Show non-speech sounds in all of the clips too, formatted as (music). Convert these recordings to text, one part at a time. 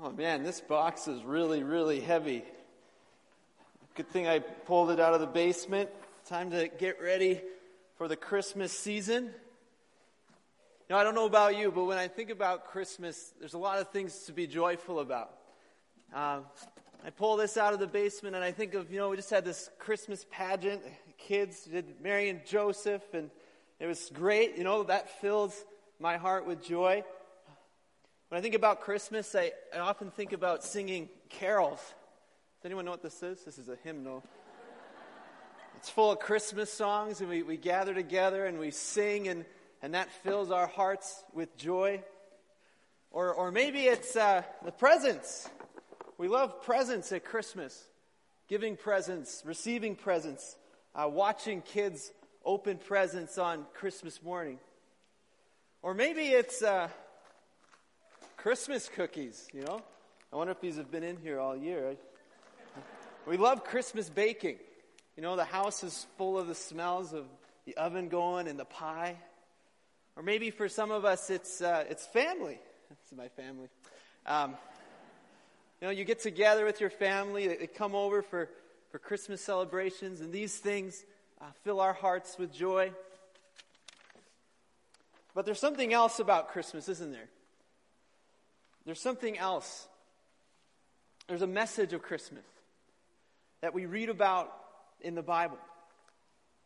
Oh man, this box is really, really heavy. Good thing I pulled it out of the basement. Time to get ready for the Christmas season. Know, I don't know about you, but when I think about Christmas, there's a lot of things to be joyful about. Uh, I pull this out of the basement and I think of, you know, we just had this Christmas pageant. Kids did Mary and Joseph, and it was great. You know, that fills my heart with joy. When I think about Christmas, I, I often think about singing carols. Does anyone know what this is? This is a hymnal. It's full of Christmas songs, and we, we gather together and we sing, and, and that fills our hearts with joy. Or, or maybe it's uh, the presents. We love presents at Christmas giving presents, receiving presents, uh, watching kids open presents on Christmas morning. Or maybe it's. Uh, Christmas cookies, you know? I wonder if these have been in here all year. We love Christmas baking. You know, the house is full of the smells of the oven going and the pie. Or maybe for some of us, it's, uh, it's family. This is my family. Um, you know, you get together with your family, they come over for, for Christmas celebrations, and these things uh, fill our hearts with joy. But there's something else about Christmas, isn't there? There's something else. There's a message of Christmas that we read about in the Bible.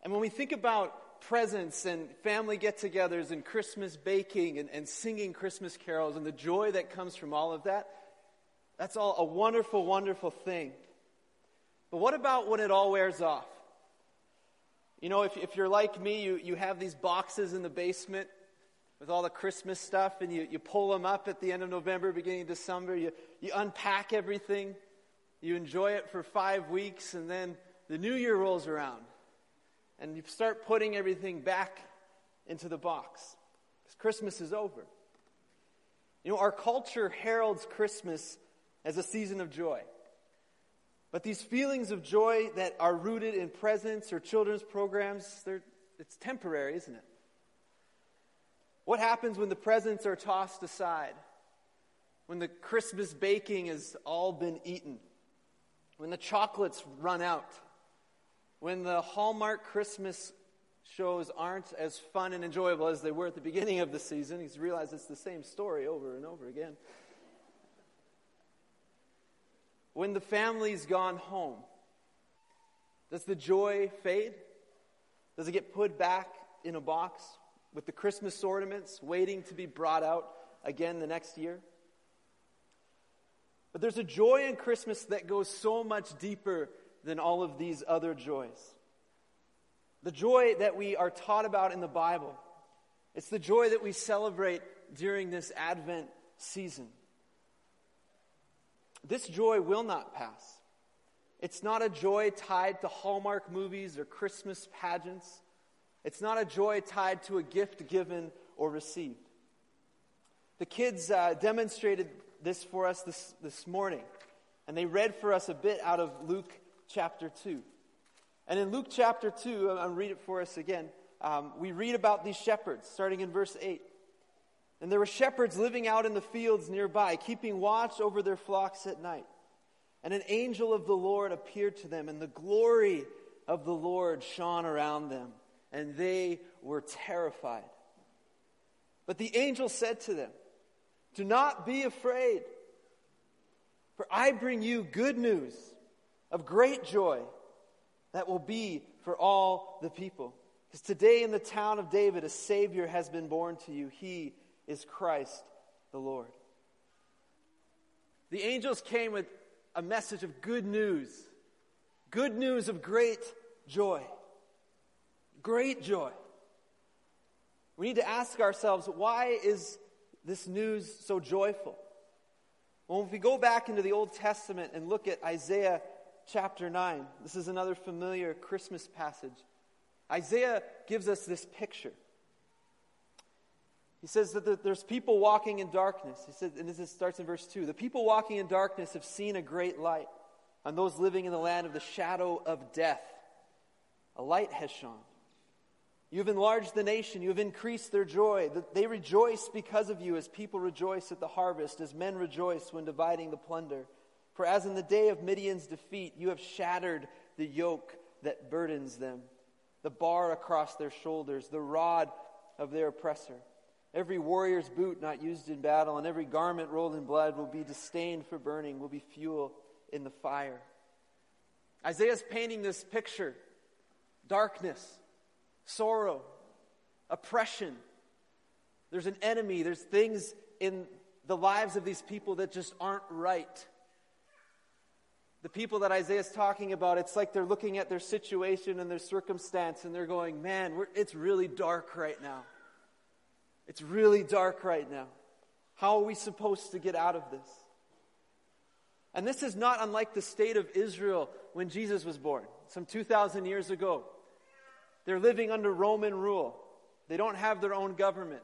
And when we think about presents and family get togethers and Christmas baking and, and singing Christmas carols and the joy that comes from all of that, that's all a wonderful, wonderful thing. But what about when it all wears off? You know, if, if you're like me, you, you have these boxes in the basement with all the Christmas stuff, and you, you pull them up at the end of November, beginning of December. You, you unpack everything, you enjoy it for five weeks, and then the new year rolls around, and you start putting everything back into the box because Christmas is over. You know, our culture heralds Christmas as a season of joy. But these feelings of joy that are rooted in presents or children's programs, it's temporary, isn't it? What happens when the presents are tossed aside? When the Christmas baking has all been eaten? When the chocolates run out? When the Hallmark Christmas shows aren't as fun and enjoyable as they were at the beginning of the season? He's realized it's the same story over and over again. When the family's gone home, does the joy fade? Does it get put back in a box? With the Christmas ornaments waiting to be brought out again the next year. But there's a joy in Christmas that goes so much deeper than all of these other joys. The joy that we are taught about in the Bible. It's the joy that we celebrate during this Advent season. This joy will not pass. It's not a joy tied to Hallmark movies or Christmas pageants. It's not a joy tied to a gift given or received. The kids uh, demonstrated this for us this, this morning, and they read for us a bit out of Luke chapter 2. And in Luke chapter 2, I'll read it for us again. Um, we read about these shepherds, starting in verse 8. And there were shepherds living out in the fields nearby, keeping watch over their flocks at night. And an angel of the Lord appeared to them, and the glory of the Lord shone around them and they were terrified. But the angel said to them, Do not be afraid, for I bring you good news of great joy that will be for all the people. Because today in the town of David, a Savior has been born to you. He is Christ the Lord. The angels came with a message of good news, good news of great joy. Great joy. We need to ask ourselves why is this news so joyful? Well, if we go back into the Old Testament and look at Isaiah chapter 9, this is another familiar Christmas passage. Isaiah gives us this picture. He says that there's people walking in darkness. He says, and this starts in verse 2 The people walking in darkness have seen a great light. On those living in the land of the shadow of death, a light has shone. You've enlarged the nation. You have increased their joy. They rejoice because of you as people rejoice at the harvest, as men rejoice when dividing the plunder. For as in the day of Midian's defeat, you have shattered the yoke that burdens them, the bar across their shoulders, the rod of their oppressor. Every warrior's boot not used in battle, and every garment rolled in blood will be disdained for burning, will be fuel in the fire. Isaiah's painting this picture darkness sorrow, oppression. There's an enemy, there's things in the lives of these people that just aren't right. The people that Isaiah's talking about, it's like they're looking at their situation and their circumstance and they're going, man, it's really dark right now. It's really dark right now. How are we supposed to get out of this? And this is not unlike the state of Israel when Jesus was born, some 2,000 years ago. They're living under Roman rule. They don't have their own government.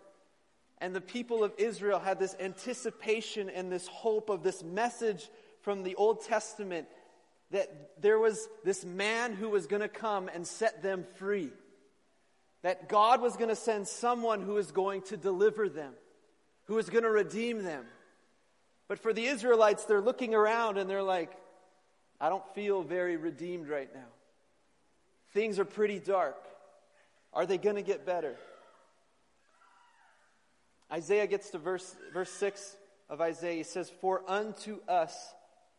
And the people of Israel had this anticipation and this hope of this message from the Old Testament that there was this man who was going to come and set them free. That God was going to send someone who was going to deliver them, who was going to redeem them. But for the Israelites, they're looking around and they're like, I don't feel very redeemed right now. Things are pretty dark. Are they going to get better? Isaiah gets to verse, verse 6 of Isaiah. He says, For unto us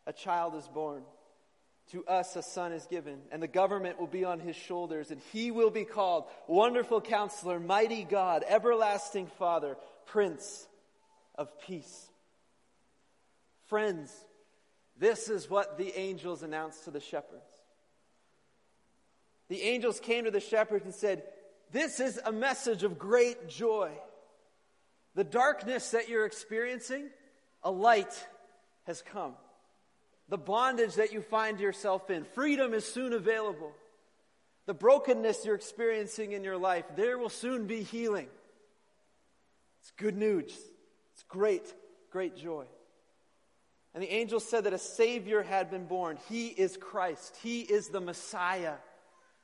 a child is born, to us a son is given, and the government will be on his shoulders, and he will be called Wonderful Counselor, Mighty God, Everlasting Father, Prince of Peace. Friends, this is what the angels announced to the shepherds. The angels came to the shepherds and said, this is a message of great joy. The darkness that you're experiencing, a light has come. The bondage that you find yourself in, freedom is soon available. The brokenness you're experiencing in your life, there will soon be healing. It's good news. It's great, great joy. And the angel said that a Savior had been born. He is Christ, He is the Messiah.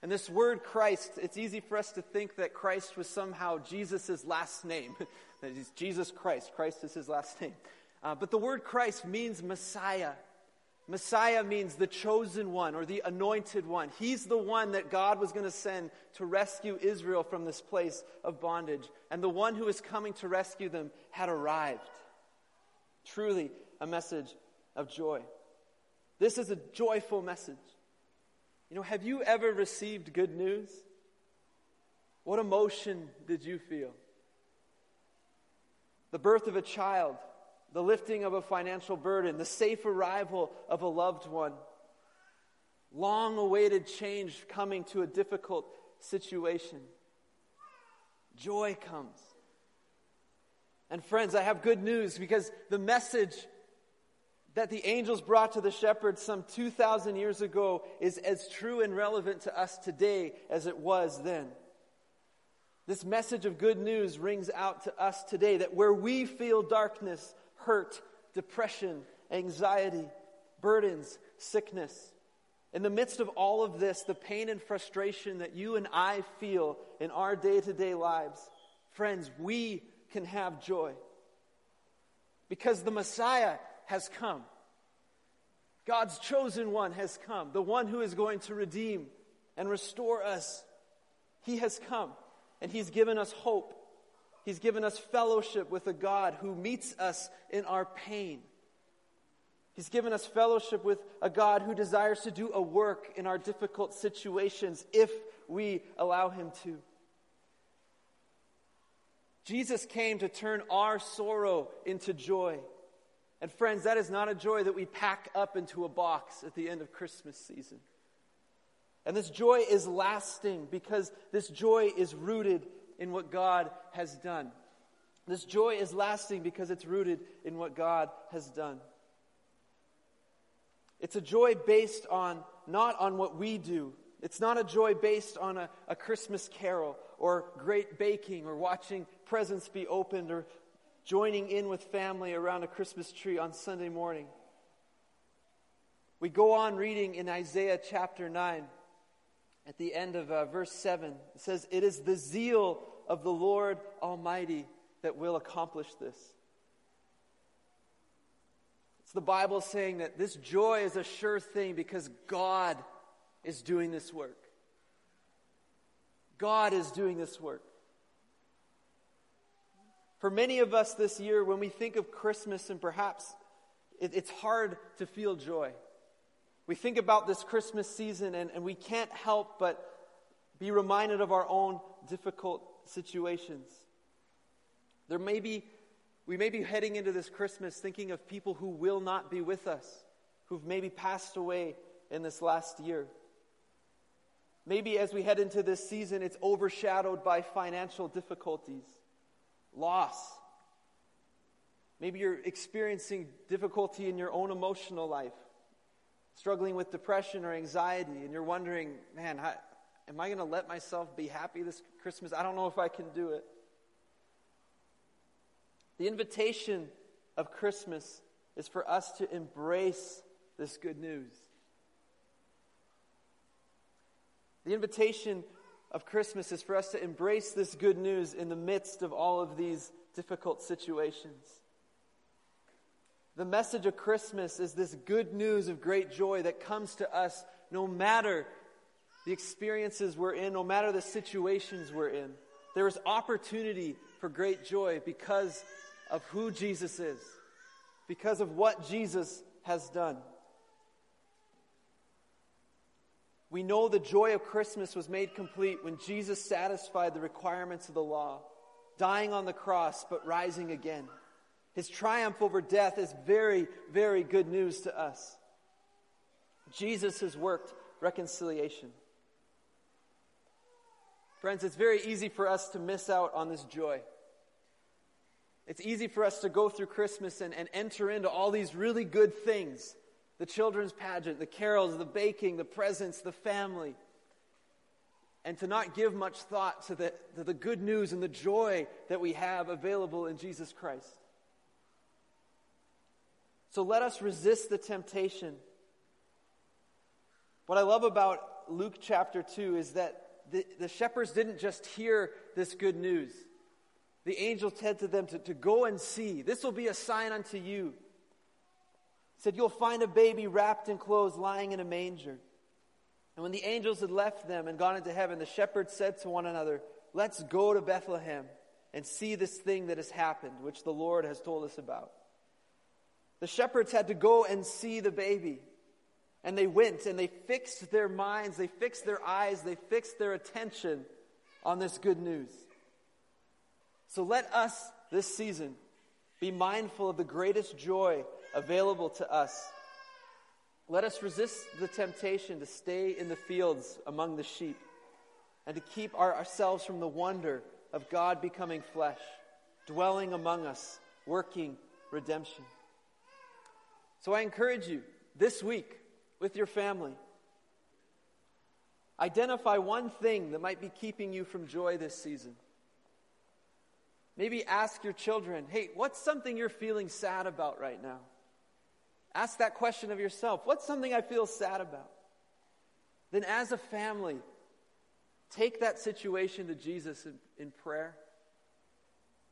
And this word Christ, it's easy for us to think that Christ was somehow Jesus' last name. (laughs) that he's Jesus Christ. Christ is his last name. Uh, but the word Christ means Messiah. Messiah means the chosen one or the anointed one. He's the one that God was going to send to rescue Israel from this place of bondage. And the one who is coming to rescue them had arrived. Truly a message of joy. This is a joyful message. You know, have you ever received good news? What emotion did you feel? The birth of a child, the lifting of a financial burden, the safe arrival of a loved one, long awaited change coming to a difficult situation. Joy comes. And friends, I have good news because the message that the angels brought to the shepherds some 2,000 years ago is as true and relevant to us today as it was then. This message of good news rings out to us today that where we feel darkness, hurt, depression, anxiety, burdens, sickness, in the midst of all of this, the pain and frustration that you and I feel in our day to day lives, friends, we can have joy. Because the Messiah has come. God's chosen one has come, the one who is going to redeem and restore us. He has come, and He's given us hope. He's given us fellowship with a God who meets us in our pain. He's given us fellowship with a God who desires to do a work in our difficult situations if we allow Him to. Jesus came to turn our sorrow into joy. And friends, that is not a joy that we pack up into a box at the end of Christmas season. And this joy is lasting because this joy is rooted in what God has done. This joy is lasting because it's rooted in what God has done. It's a joy based on not on what we do. It's not a joy based on a, a Christmas carol or great baking or watching presents be opened or joining in with family around a Christmas tree on Sunday morning. We go on reading in Isaiah chapter 9. At the end of uh, verse 7, it says, It is the zeal of the Lord Almighty that will accomplish this. It's the Bible saying that this joy is a sure thing because God is doing this work. God is doing this work. For many of us this year, when we think of Christmas, and perhaps it, it's hard to feel joy. We think about this Christmas season and, and we can't help but be reminded of our own difficult situations. There may be, we may be heading into this Christmas thinking of people who will not be with us, who've maybe passed away in this last year. Maybe as we head into this season, it's overshadowed by financial difficulties, loss. Maybe you're experiencing difficulty in your own emotional life, struggling with depression or anxiety, and you're wondering, man, how, am I going to let myself be happy this Christmas? I don't know if I can do it. The invitation of Christmas is for us to embrace this good news. The invitation of Christmas is for us to embrace this good news in the midst of all of these difficult situations. The message of Christmas is this good news of great joy that comes to us no matter the experiences we're in, no matter the situations we're in. There is opportunity for great joy because of who Jesus is, because of what Jesus has done. We know the joy of Christmas was made complete when Jesus satisfied the requirements of the law, dying on the cross but rising again. His triumph over death is very, very good news to us. Jesus has worked reconciliation. Friends, it's very easy for us to miss out on this joy. It's easy for us to go through Christmas and, and enter into all these really good things the children's pageant, the carols, the baking, the presents, the family and to not give much thought to the, to the good news and the joy that we have available in Jesus Christ. So let us resist the temptation. What I love about Luke chapter 2 is that the, the shepherds didn't just hear this good news. The angel said to them to, to go and see. This will be a sign unto you. Said, You'll find a baby wrapped in clothes lying in a manger. And when the angels had left them and gone into heaven, the shepherds said to one another, Let's go to Bethlehem and see this thing that has happened, which the Lord has told us about. The shepherds had to go and see the baby. And they went and they fixed their minds, they fixed their eyes, they fixed their attention on this good news. So let us this season be mindful of the greatest joy available to us. Let us resist the temptation to stay in the fields among the sheep and to keep our, ourselves from the wonder of God becoming flesh, dwelling among us, working redemption. So I encourage you this week with your family. Identify one thing that might be keeping you from joy this season. Maybe ask your children, hey, what's something you're feeling sad about right now? Ask that question of yourself. What's something I feel sad about? Then, as a family, take that situation to Jesus in, in prayer.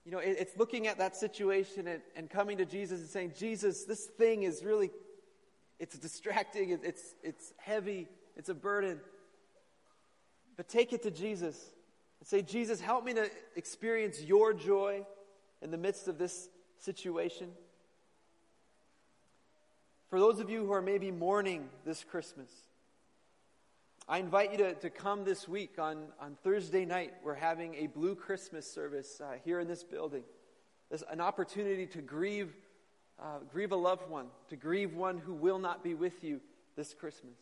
You know, it, it's looking at that situation and, and, coming to Jesus and saying, Jesus, this thing is really, it's distracting, it, it's, it's heavy, it's a burden. But take it to Jesus and say, Jesus, help me to experience your joy in the midst of this situation. For those of you who are maybe mourning this Christmas, I invite you to, to come this week on, on Thursday night. We're having a Blue Christmas service uh, here in this building. There's an opportunity to grieve, uh, grieve a loved one, to grieve one who will not be with you this Christmas.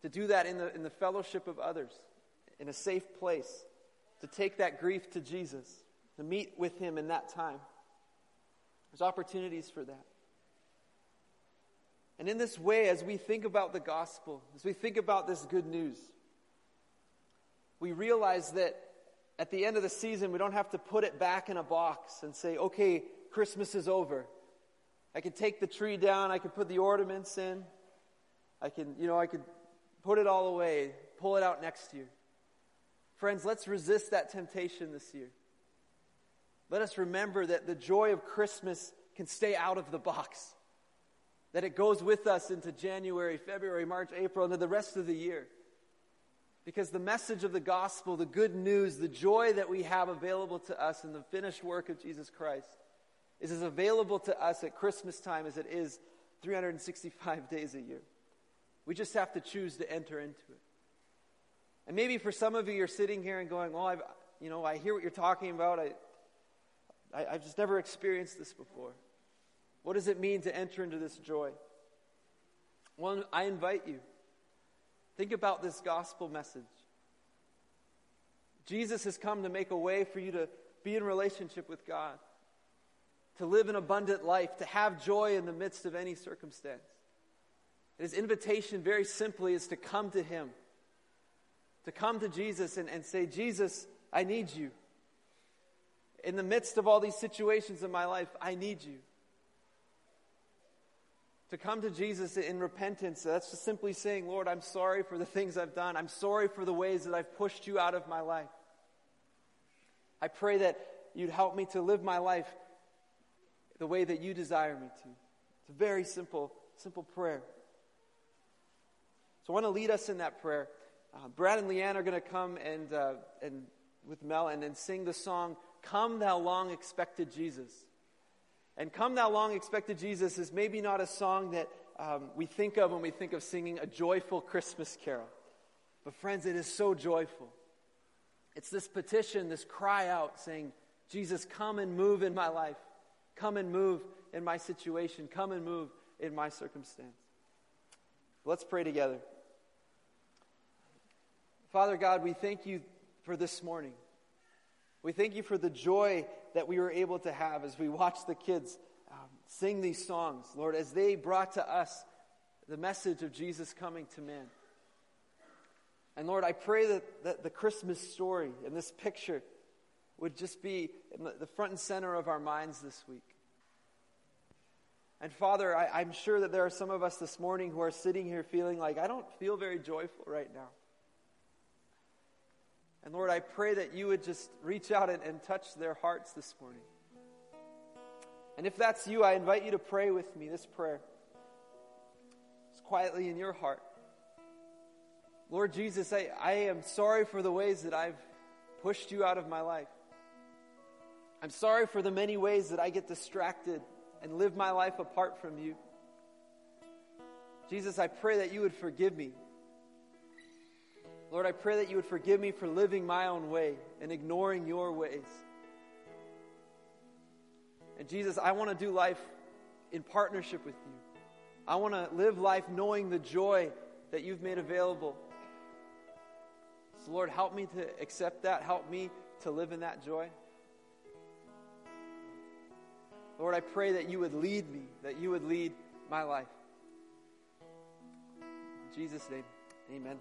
To do that in the, in the fellowship of others, in a safe place to take that grief to Jesus, to meet with Him in that time. There's opportunities for that. And in this way, as we think about the gospel, as we think about this good news, we realize that at the end of the season, we don't have to put it back in a box and say, okay, Christmas is over. I can take the tree down, I can put the ornaments in, I can, you know, I could put it all away, pull it out next year. Friends, let's resist that temptation this year. Let us remember that the joy of Christmas can stay out of the box, that it goes with us into January, February, March, April, into the rest of the year. Because the message of the gospel, the good news, the joy that we have available to us in the finished work of Jesus Christ is as available to us at Christmas time as it is 365 (laughs) days a year. We just have to choose to enter into it. And maybe for some of you, you're sitting here and going, Well, I've, you know, I hear what you're talking about. I, I, I've just never experienced this before. What does it mean to enter into this joy? Well, I invite you. Think about this gospel message. Jesus has come to make a way for you to be in relationship with God, to live an abundant life, to have joy in the midst of any circumstance. His invitation, very simply, is to come to Him, to come to Jesus and, and say, Jesus, I need you. In the midst of all these situations in my life, I need you. To come to Jesus in repentance, that's just simply saying, Lord, I'm sorry for the things I've done. I'm sorry for the ways that I've pushed you out of my life. I pray that you'd help me to live my life the way that you desire me to. It's a very simple, simple prayer. So I want to lead us in that prayer. Uh, Brad and Leanne are going to come and, uh, and with Mel and, and sing the song, Come Thou Long Expected Jesus. And Come Thou Long Expected Jesus is maybe not a song that um, we think of when we think of singing a joyful Christmas carol. But, friends, it is so joyful. It's this petition, this cry out saying, Jesus, come and move in my life. Come and move in my situation. Come and move in my circumstance. Let's pray together. Father God, we thank you for this morning. We thank you for the joy that we were able to have as we watched the kids um, sing these songs, Lord, as they brought to us the message of Jesus coming to man. And Lord, I pray that, that the Christmas story and this picture would just be the front and center of our minds this week. And Father, I, I'm sure that there are some of us this morning who are sitting here feeling like, I don't feel very joyful right now. And Lord, I pray that you would just reach out and, and touch their hearts this morning. And if that's you, I invite you to pray with me this prayer. It's quietly in your heart. Lord Jesus, I, I am sorry for the ways that I've pushed you out of my life. I'm sorry for the many ways that I get distracted and live my life apart from you. Jesus, I pray that you would forgive me Lord, I pray that you would forgive me for living my own way and ignoring your ways. And Jesus, I want to do life in partnership with you. I want to live life knowing the joy that you've made available. So, Lord, help me to accept that. Help me to live in that joy. Lord, I pray that you would lead me, that you would lead my life. In Jesus' name, amen.